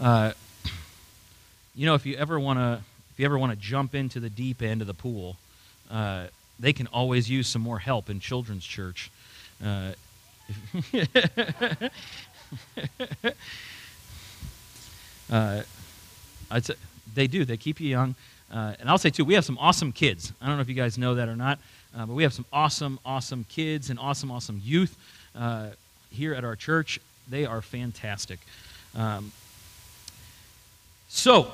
Uh, you know, if you ever want to, if you ever want to jump into the deep end of the pool, uh, they can always use some more help in children's church. Uh, uh, say they do. They keep you young. Uh, and I'll say, too, we have some awesome kids. I don't know if you guys know that or not, uh, but we have some awesome, awesome kids and awesome, awesome youth uh, here at our church. They are fantastic. Um, so,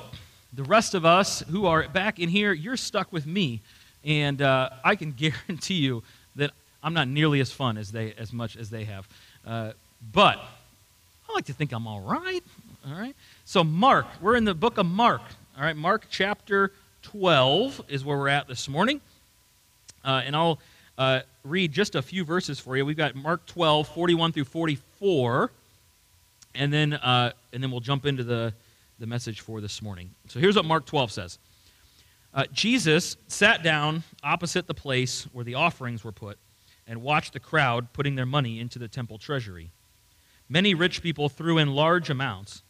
the rest of us who are back in here, you're stuck with me. And uh, I can guarantee you that I'm not nearly as fun as, they, as much as they have. Uh, but I like to think I'm all right. All right. So, Mark, we're in the book of Mark. All right. Mark chapter 12 is where we're at this morning. Uh, and I'll uh, read just a few verses for you. We've got Mark 12, 41 through 44. And then, uh, and then we'll jump into the, the message for this morning. So here's what Mark 12 says uh, Jesus sat down opposite the place where the offerings were put and watched the crowd putting their money into the temple treasury. Many rich people threw in large amounts,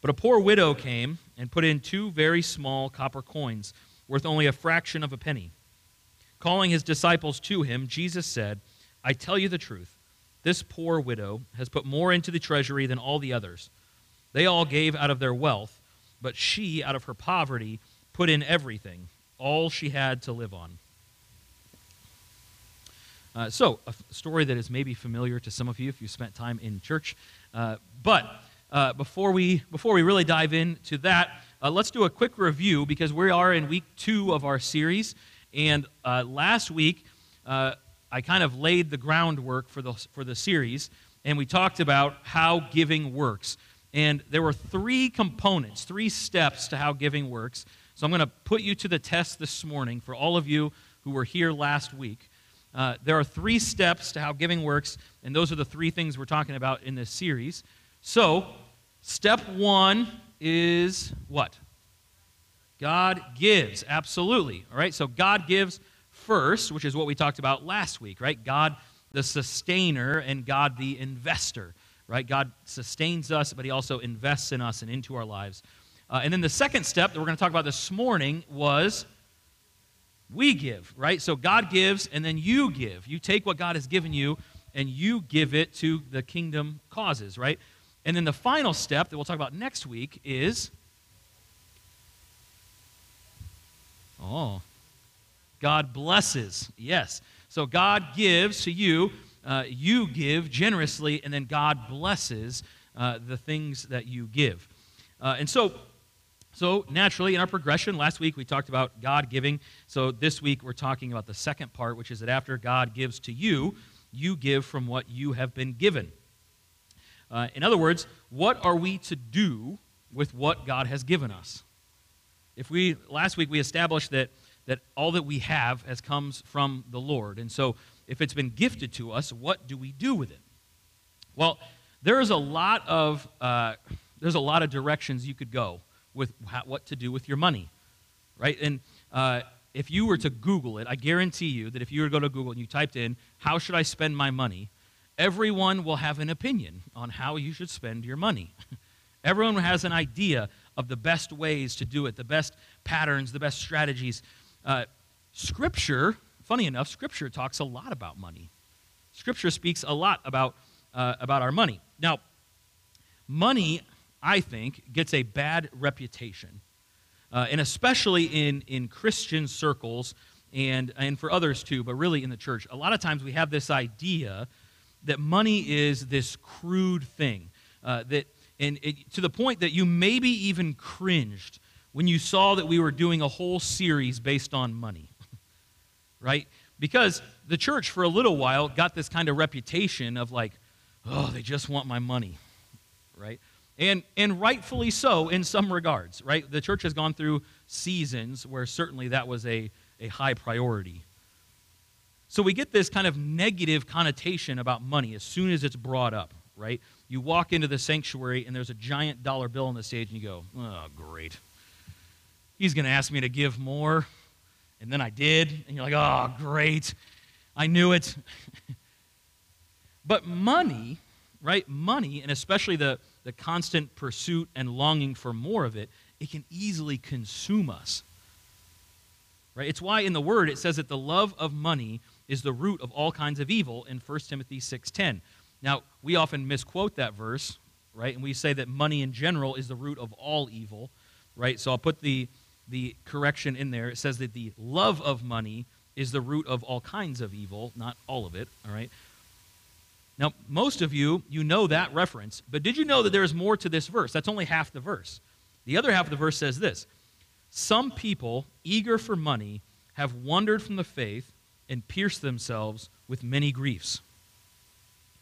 but a poor widow came and put in two very small copper coins worth only a fraction of a penny. Calling his disciples to him, Jesus said, I tell you the truth. This poor widow has put more into the treasury than all the others. They all gave out of their wealth, but she, out of her poverty, put in everything, all she had to live on. Uh, so, a f- story that is maybe familiar to some of you if you spent time in church. Uh, but uh, before, we, before we really dive into that, uh, let's do a quick review because we are in week two of our series. And uh, last week, uh, I kind of laid the groundwork for the, for the series, and we talked about how giving works. And there were three components, three steps to how giving works. So I'm going to put you to the test this morning for all of you who were here last week. Uh, there are three steps to how giving works, and those are the three things we're talking about in this series. So, step one is what? God gives, absolutely. All right, so God gives first, which is what we talked about last week, right? God, the sustainer, and God, the investor, right? God sustains us, but He also invests in us and into our lives. Uh, and then the second step that we're going to talk about this morning was we give, right? So God gives, and then you give. You take what God has given you and you give it to the kingdom causes, right? And then the final step that we'll talk about next week is Oh, God blesses. Yes. So God gives to you, uh, you give generously, and then God blesses uh, the things that you give. Uh, and so, so naturally, in our progression, last week we talked about God giving. So this week we're talking about the second part, which is that after God gives to you, you give from what you have been given. Uh, in other words, what are we to do with what God has given us? If we last week we established that that all that we have has comes from the Lord. And so if it's been gifted to us, what do we do with it? Well, there is a lot of uh, there's a lot of directions you could go with what to do with your money, right? And uh, if you were to Google it, I guarantee you that if you were to go to Google and you typed in "How should I spend my money," everyone will have an opinion on how you should spend your money. everyone has an idea of the best ways to do it, the best patterns, the best strategies. Uh, scripture, funny enough, Scripture talks a lot about money. Scripture speaks a lot about, uh, about our money. Now, money, I think, gets a bad reputation, uh, and especially in, in Christian circles and, and for others too, but really in the church. A lot of times we have this idea that money is this crude thing, uh, that and it, to the point that you maybe even cringed when you saw that we were doing a whole series based on money, right? Because the church, for a little while, got this kind of reputation of like, oh, they just want my money, right? And, and rightfully so in some regards, right? The church has gone through seasons where certainly that was a, a high priority. So we get this kind of negative connotation about money as soon as it's brought up, right? You walk into the sanctuary and there's a giant dollar bill on the stage and you go, oh, great. He's going to ask me to give more. And then I did. And you're like, oh, great. I knew it. but money, right? Money, and especially the, the constant pursuit and longing for more of it, it can easily consume us. Right? It's why in the word it says that the love of money is the root of all kinds of evil in 1 Timothy 6:10. Now, we often misquote that verse, right? And we say that money in general is the root of all evil, right? So I'll put the the correction in there. It says that the love of money is the root of all kinds of evil, not all of it, all right? Now, most of you, you know that reference, but did you know that there is more to this verse? That's only half the verse. The other half of the verse says this Some people, eager for money, have wandered from the faith and pierced themselves with many griefs.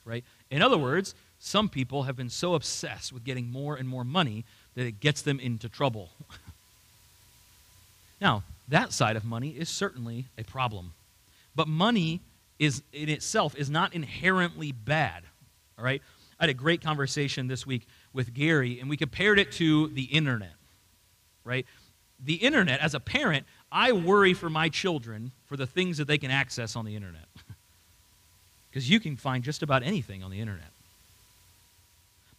Right? In other words, some people have been so obsessed with getting more and more money that it gets them into trouble. now, that side of money is certainly a problem. But money is in itself is not inherently bad. All right? I had a great conversation this week with Gary, and we compared it to the internet, right? The internet, as a parent, I worry for my children for the things that they can access on the internet. Because you can find just about anything on the internet.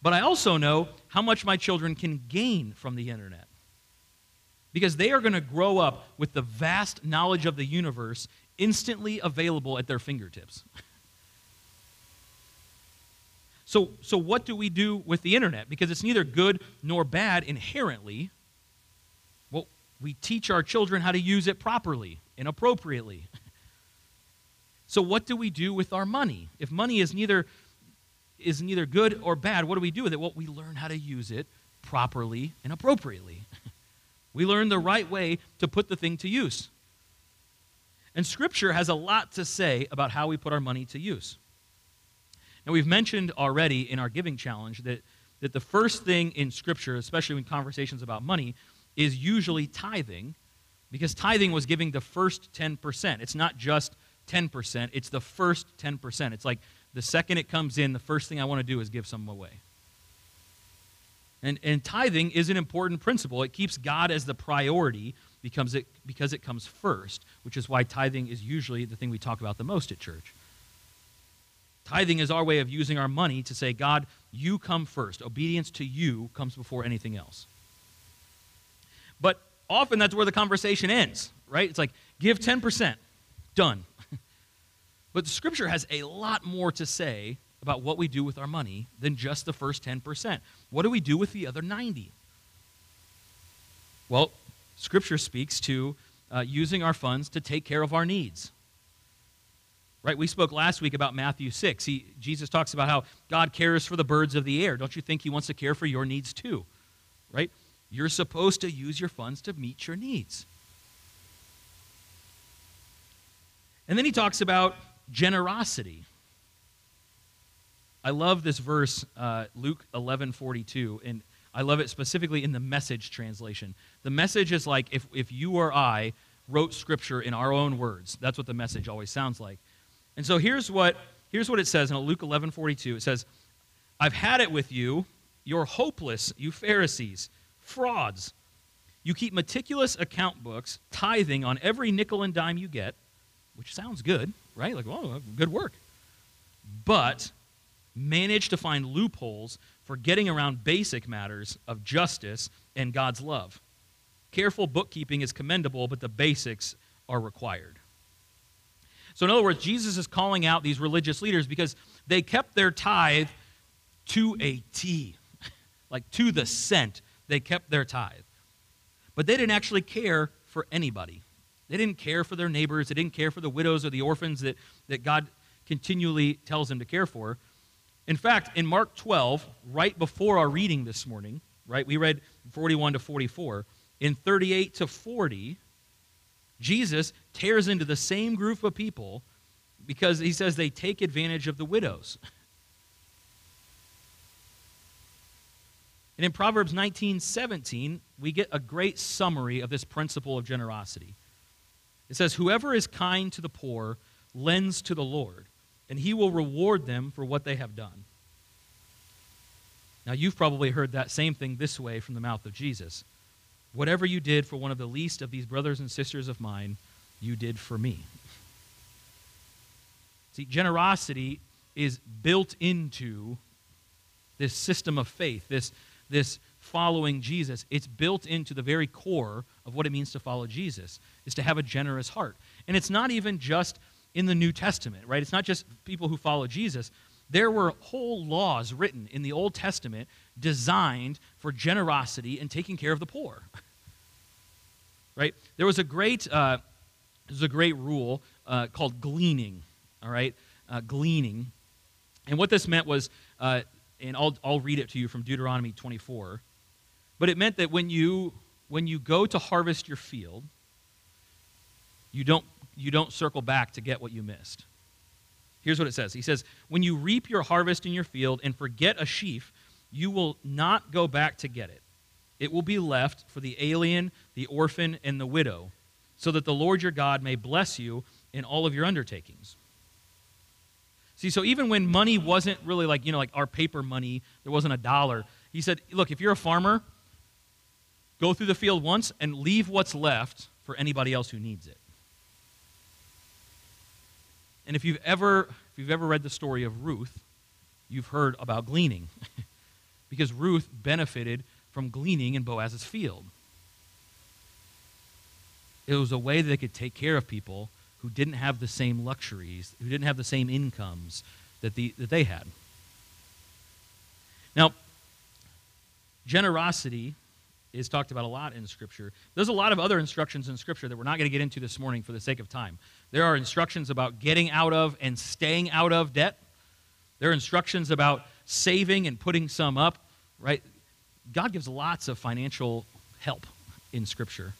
But I also know how much my children can gain from the internet. Because they are going to grow up with the vast knowledge of the universe instantly available at their fingertips. So, so what do we do with the internet? Because it's neither good nor bad inherently. Well, we teach our children how to use it properly and appropriately. So what do we do with our money? If money is neither is neither good or bad, what do we do with it? Well, we learn how to use it properly and appropriately. we learn the right way to put the thing to use. And Scripture has a lot to say about how we put our money to use. Now, we've mentioned already in our giving challenge that, that the first thing in Scripture, especially in conversations about money, is usually tithing, because tithing was giving the first 10%. It's not just 10%, it's the first 10%. It's like the second it comes in, the first thing I want to do is give some away. And, and tithing is an important principle. It keeps God as the priority because it, because it comes first, which is why tithing is usually the thing we talk about the most at church. Tithing is our way of using our money to say, God, you come first. Obedience to you comes before anything else. But often that's where the conversation ends, right? It's like, give 10%, done. but the scripture has a lot more to say about what we do with our money than just the first 10%. What do we do with the other 90? Well, scripture speaks to uh, using our funds to take care of our needs. Right? We spoke last week about Matthew 6. He, Jesus talks about how God cares for the birds of the air. Don't you think he wants to care for your needs too? Right? You're supposed to use your funds to meet your needs. And then he talks about generosity. I love this verse, uh, Luke 11 42, and I love it specifically in the message translation. The message is like if, if you or I wrote scripture in our own words. That's what the message always sounds like. And so here's what, here's what it says in Luke 11 42. It says, I've had it with you. You're hopeless, you Pharisees, frauds. You keep meticulous account books, tithing on every nickel and dime you get, which sounds good, right? Like, well, good work. But manage to find loopholes for getting around basic matters of justice and God's love. Careful bookkeeping is commendable, but the basics are required. So, in other words, Jesus is calling out these religious leaders because they kept their tithe to a T, like to the cent. They kept their tithe. But they didn't actually care for anybody. They didn't care for their neighbors. They didn't care for the widows or the orphans that, that God continually tells them to care for. In fact, in Mark 12, right before our reading this morning, right, we read 41 to 44. In 38 to 40, Jesus tears into the same group of people because he says they take advantage of the widows. And in Proverbs 19 17, we get a great summary of this principle of generosity. It says, Whoever is kind to the poor lends to the Lord, and he will reward them for what they have done. Now, you've probably heard that same thing this way from the mouth of Jesus. Whatever you did for one of the least of these brothers and sisters of mine, you did for me. See, generosity is built into this system of faith, this, this following Jesus, it's built into the very core of what it means to follow Jesus, is to have a generous heart. And it's not even just in the New Testament, right? It's not just people who follow Jesus. There were whole laws written in the Old Testament designed for generosity and taking care of the poor. right? There was a great, uh, there's a great rule uh, called gleaning. All right, uh, gleaning, and what this meant was, uh, and I'll I'll read it to you from Deuteronomy 24, but it meant that when you when you go to harvest your field, you don't you don't circle back to get what you missed. Here's what it says. He says, "When you reap your harvest in your field and forget a sheaf, you will not go back to get it. It will be left for the alien, the orphan, and the widow, so that the Lord your God may bless you in all of your undertakings. See, so even when money wasn't really like, you know, like our paper money, there wasn't a dollar, he said, look, if you're a farmer, go through the field once and leave what's left for anybody else who needs it. And if you've ever if you've ever read the story of Ruth, you've heard about gleaning. because Ruth benefited from gleaning in Boaz's field. It was a way that they could take care of people who didn't have the same luxuries, who didn't have the same incomes that, the, that they had. Now, generosity is talked about a lot in Scripture. There's a lot of other instructions in Scripture that we're not going to get into this morning for the sake of time. There are instructions about getting out of and staying out of debt. There are instructions about saving and putting some up, right? God gives lots of financial help in Scripture.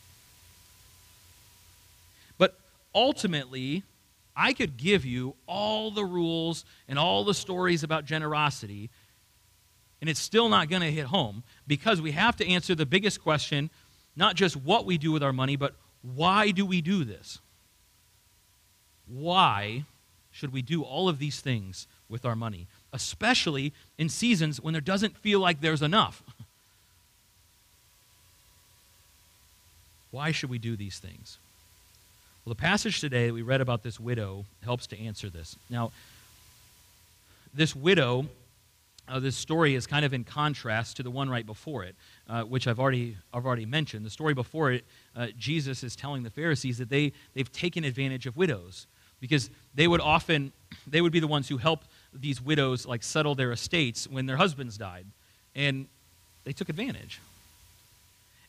But ultimately, I could give you all the rules and all the stories about generosity, and it's still not going to hit home because we have to answer the biggest question not just what we do with our money, but why do we do this? Why should we do all of these things with our money, especially in seasons when there doesn't feel like there's enough? Why should we do these things? Well, the passage today that we read about this widow helps to answer this. Now, this widow, uh, this story is kind of in contrast to the one right before it, uh, which I've already, I've already mentioned. The story before it, uh, Jesus is telling the Pharisees that they, they've taken advantage of widows because they would often, they would be the ones who help these widows like settle their estates when their husbands died. And they took advantage.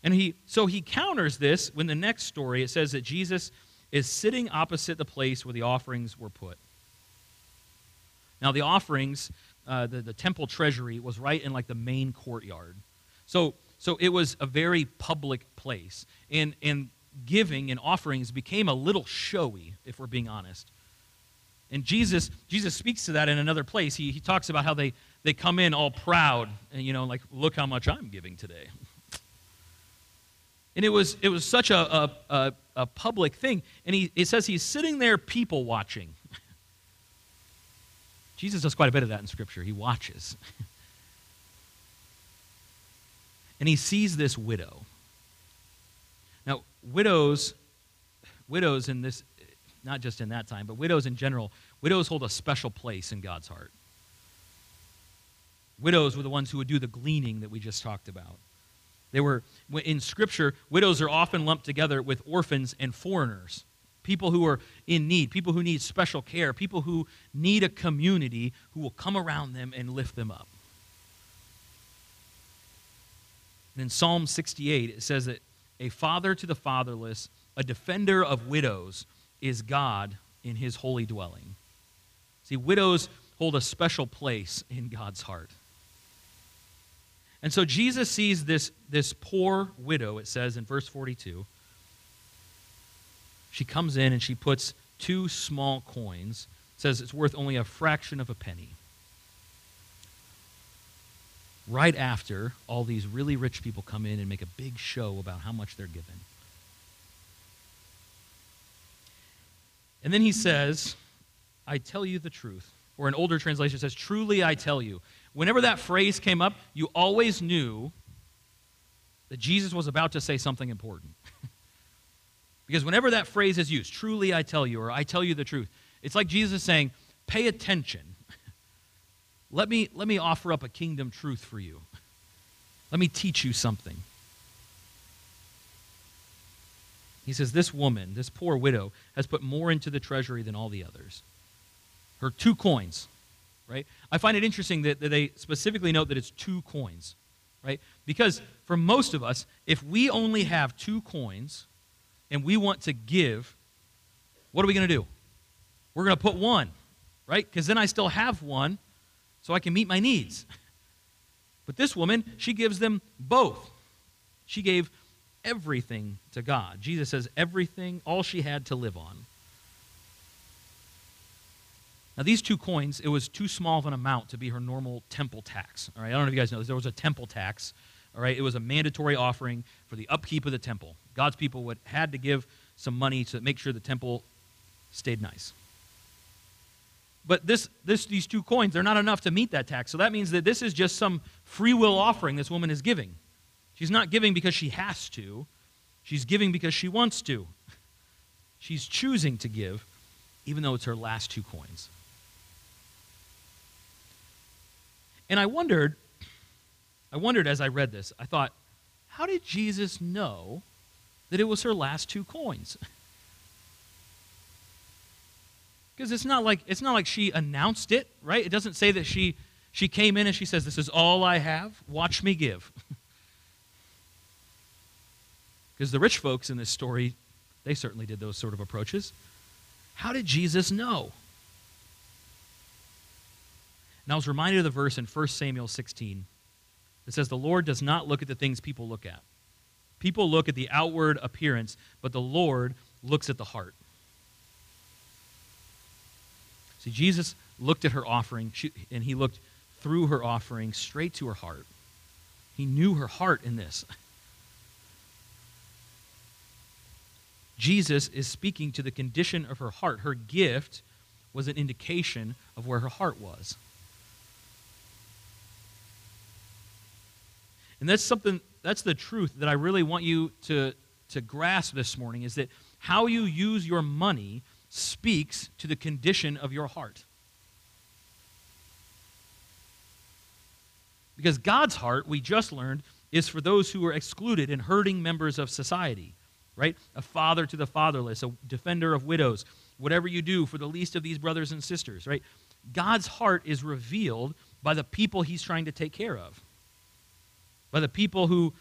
And he, so he counters this when the next story it says that Jesus is sitting opposite the place where the offerings were put. Now, the offerings, uh, the, the temple treasury, was right in like the main courtyard. So, so it was a very public place. And, and giving and offerings became a little showy, if we're being honest. And Jesus, Jesus speaks to that in another place. He, he talks about how they, they come in all proud and, you know, like, look how much I'm giving today. And it was, it was such a, a, a, a public thing. And he, it says he's sitting there people watching. Jesus does quite a bit of that in Scripture. He watches. and he sees this widow. Now, widows, widows in this, not just in that time, but widows in general, widows hold a special place in God's heart. Widows were the ones who would do the gleaning that we just talked about. They were, in Scripture, widows are often lumped together with orphans and foreigners, people who are in need, people who need special care, people who need a community who will come around them and lift them up. And in Psalm 68, it says that a father to the fatherless, a defender of widows, is God in his holy dwelling. See, widows hold a special place in God's heart. And so Jesus sees this, this poor widow, it says in verse 42. She comes in and she puts two small coins. Says it's worth only a fraction of a penny. Right after all these really rich people come in and make a big show about how much they're given. And then he says, I tell you the truth. Or an older translation says, Truly I tell you whenever that phrase came up, you always knew that Jesus was about to say something important. because whenever that phrase is used, truly I tell you, or I tell you the truth, it's like Jesus saying, pay attention. let me, let me offer up a kingdom truth for you. Let me teach you something. He says, This woman, this poor widow, has put more into the treasury than all the others. Her two coins, right? I find it interesting that, that they specifically note that it's two coins, right? Because for most of us, if we only have two coins and we want to give, what are we going to do? We're going to put one, right? Because then I still have one so I can meet my needs. But this woman, she gives them both. She gave everything to God. Jesus says everything, all she had to live on. Now, these two coins, it was too small of an amount to be her normal temple tax. All right, I don't know if you guys know this. There was a temple tax. All right, it was a mandatory offering for the upkeep of the temple. God's people would had to give some money to make sure the temple stayed nice. But this, this, these two coins, they're not enough to meet that tax. So that means that this is just some free will offering this woman is giving. She's not giving because she has to, she's giving because she wants to. She's choosing to give, even though it's her last two coins. And I wondered, I wondered as I read this, I thought, how did Jesus know that it was her last two coins? Because it's not like it's not like she announced it, right? It doesn't say that she she came in and she says, This is all I have. Watch me give. Because the rich folks in this story, they certainly did those sort of approaches. How did Jesus know? And I was reminded of the verse in 1 Samuel 16 that says, The Lord does not look at the things people look at. People look at the outward appearance, but the Lord looks at the heart. See, Jesus looked at her offering, and he looked through her offering straight to her heart. He knew her heart in this. Jesus is speaking to the condition of her heart. Her gift was an indication of where her heart was. And that's something, that's the truth that I really want you to, to grasp this morning is that how you use your money speaks to the condition of your heart. Because God's heart, we just learned, is for those who are excluded and hurting members of society, right? A father to the fatherless, a defender of widows, whatever you do for the least of these brothers and sisters, right? God's heart is revealed by the people he's trying to take care of, by the people who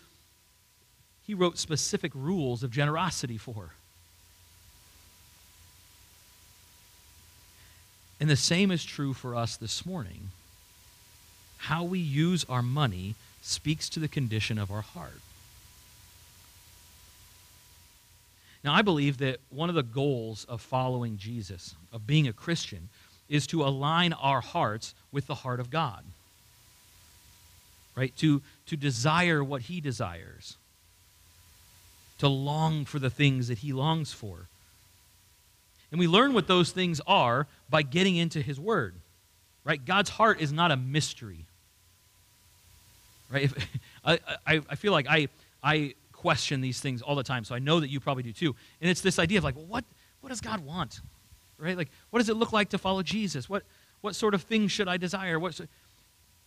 he wrote specific rules of generosity for. And the same is true for us this morning. How we use our money speaks to the condition of our heart. Now, I believe that one of the goals of following Jesus, of being a Christian, is to align our hearts with the heart of God. Right? To, to desire what He desires, to long for the things that He longs for. And we learn what those things are by getting into His Word. Right? God's heart is not a mystery. Right? If, I, I, I feel like I, I question these things all the time, so I know that you probably do too. And it's this idea of like, well, what, what does God want? Right? Like, what does it look like to follow Jesus? What, what sort of things should I desire? What,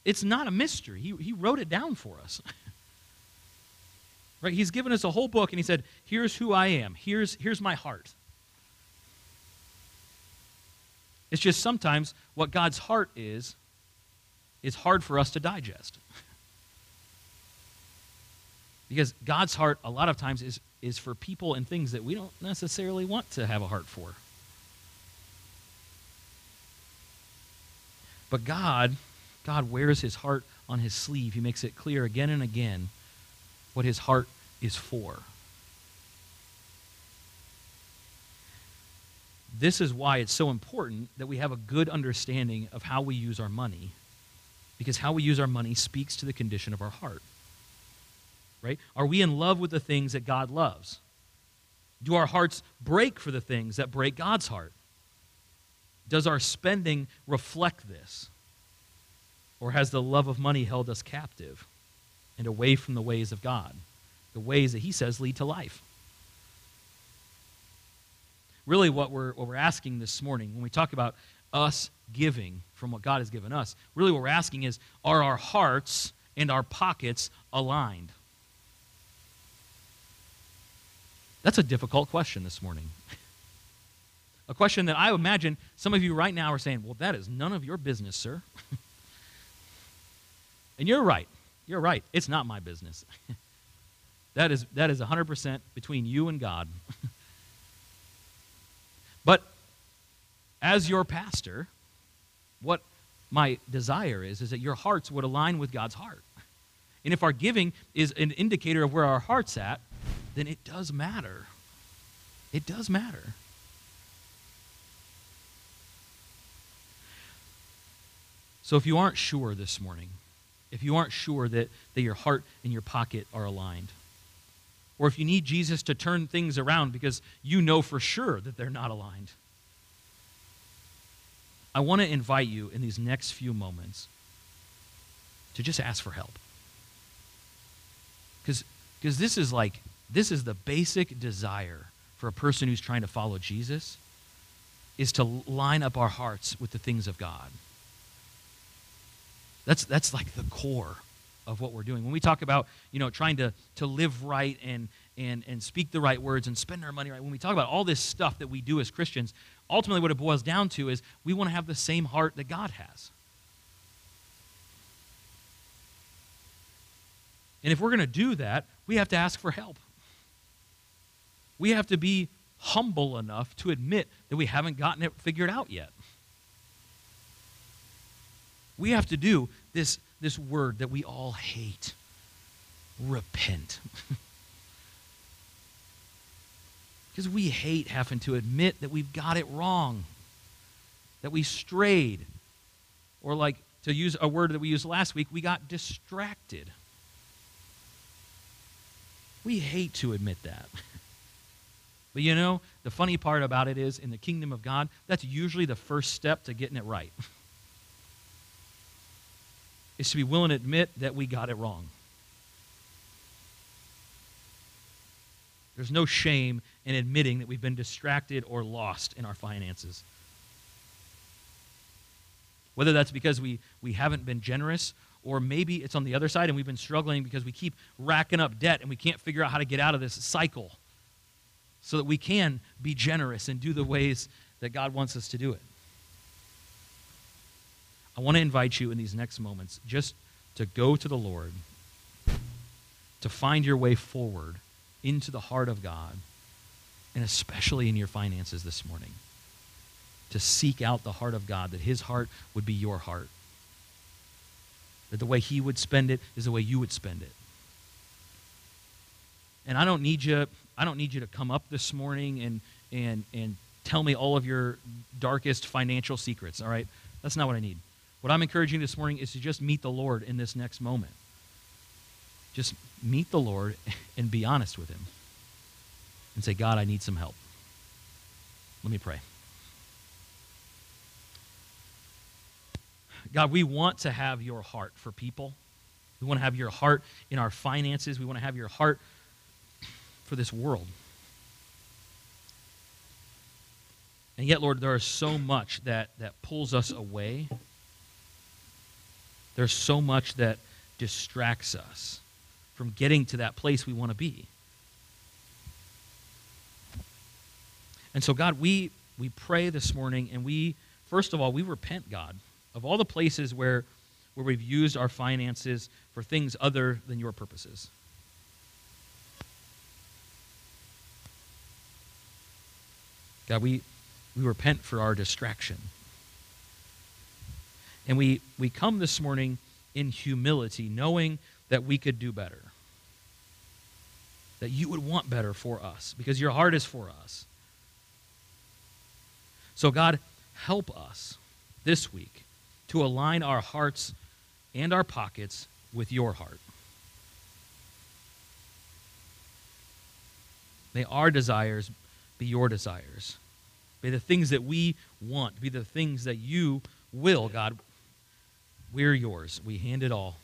it's not a mystery. He, he wrote it down for us. right? He's given us a whole book, and he said, here's who I am. Here's, here's my heart. It's just sometimes what God's heart is, is hard for us to digest. because God's heart, a lot of times, is, is for people and things that we don't necessarily want to have a heart for. But God, God wears his heart on his sleeve. He makes it clear again and again what his heart is for. This is why it's so important that we have a good understanding of how we use our money, because how we use our money speaks to the condition of our heart. Right? Are we in love with the things that God loves? Do our hearts break for the things that break God's heart? Does our spending reflect this? Or has the love of money held us captive and away from the ways of God, the ways that He says lead to life? really what we're, what we're asking this morning when we talk about us giving from what God has given us. Really, what we're asking is are our hearts and our pockets aligned? That's a difficult question this morning. a question that I imagine some of you right now are saying, well, that is none of your business, sir. and you're right. You're right. It's not my business. that is that is 100% between you and God. but as your pastor, what my desire is is that your hearts would align with God's heart. And if our giving is an indicator of where our heart's at, then it does matter. It does matter. So if you aren't sure this morning, if you aren't sure that, that your heart and your pocket are aligned, or if you need Jesus to turn things around because you know for sure that they're not aligned, I want to invite you in these next few moments to just ask for help. Because this is like, this is the basic desire for a person who's trying to follow Jesus is to line up our hearts with the things of God. That's, that's like the core of what we're doing. When we talk about, you know, trying to, to live right and, and, and speak the right words and spend our money right, when we talk about all this stuff that we do as Christians, ultimately what it boils down to is we want to have the same heart that God has. And if we're going to do that, we have to ask for help. We have to be humble enough to admit that we haven't gotten it figured out yet. We have to do this, this word that we all hate repent. Because we hate having to admit that we've got it wrong, that we strayed, or like to use a word that we used last week, we got distracted. We hate to admit that. But you know, the funny part about it is in the kingdom of God, that's usually the first step to getting it right. is to be willing to admit that we got it wrong. There's no shame in admitting that we've been distracted or lost in our finances. Whether that's because we, we haven't been generous, or maybe it's on the other side and we've been struggling because we keep racking up debt and we can't figure out how to get out of this cycle so that we can be generous and do the ways that God wants us to do it. I want to invite you in these next moments just to go to the Lord, to find your way forward into the heart of God, and especially in your finances this morning, to seek out the heart of God, that His heart would be your heart. That the way He would spend it is the way you would spend it. And I don't need you I don't need you to come up this morning and, and, and tell me all of your darkest financial secrets, all right? That's not what I need. What I'm encouraging this morning is to just meet the Lord in this next moment. Just meet the Lord and be honest with Him and say, God, I need some help. Let me pray. God, we want to have your heart for people. We want to have your heart in our finances. We want to have your heart for this world. And yet, Lord, there is so much that, that pulls us away. There's so much that distracts us from getting to that place we want to be. And so, God, we, we pray this morning and we, first of all, we repent, God, of all the places where, where we've used our finances for things other than your purposes. God, we, we repent for our distraction. And we, we come this morning in humility, knowing that we could do better. That you would want better for us because your heart is for us. So, God, help us this week to align our hearts and our pockets with your heart. May our desires be your desires. May the things that we want be the things that you will, God. We're yours. We hand it all.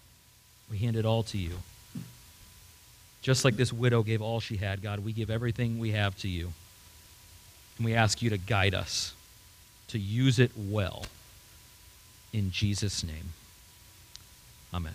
We hand it all to you. Just like this widow gave all she had, God, we give everything we have to you. And we ask you to guide us, to use it well, In Jesus' name, amen.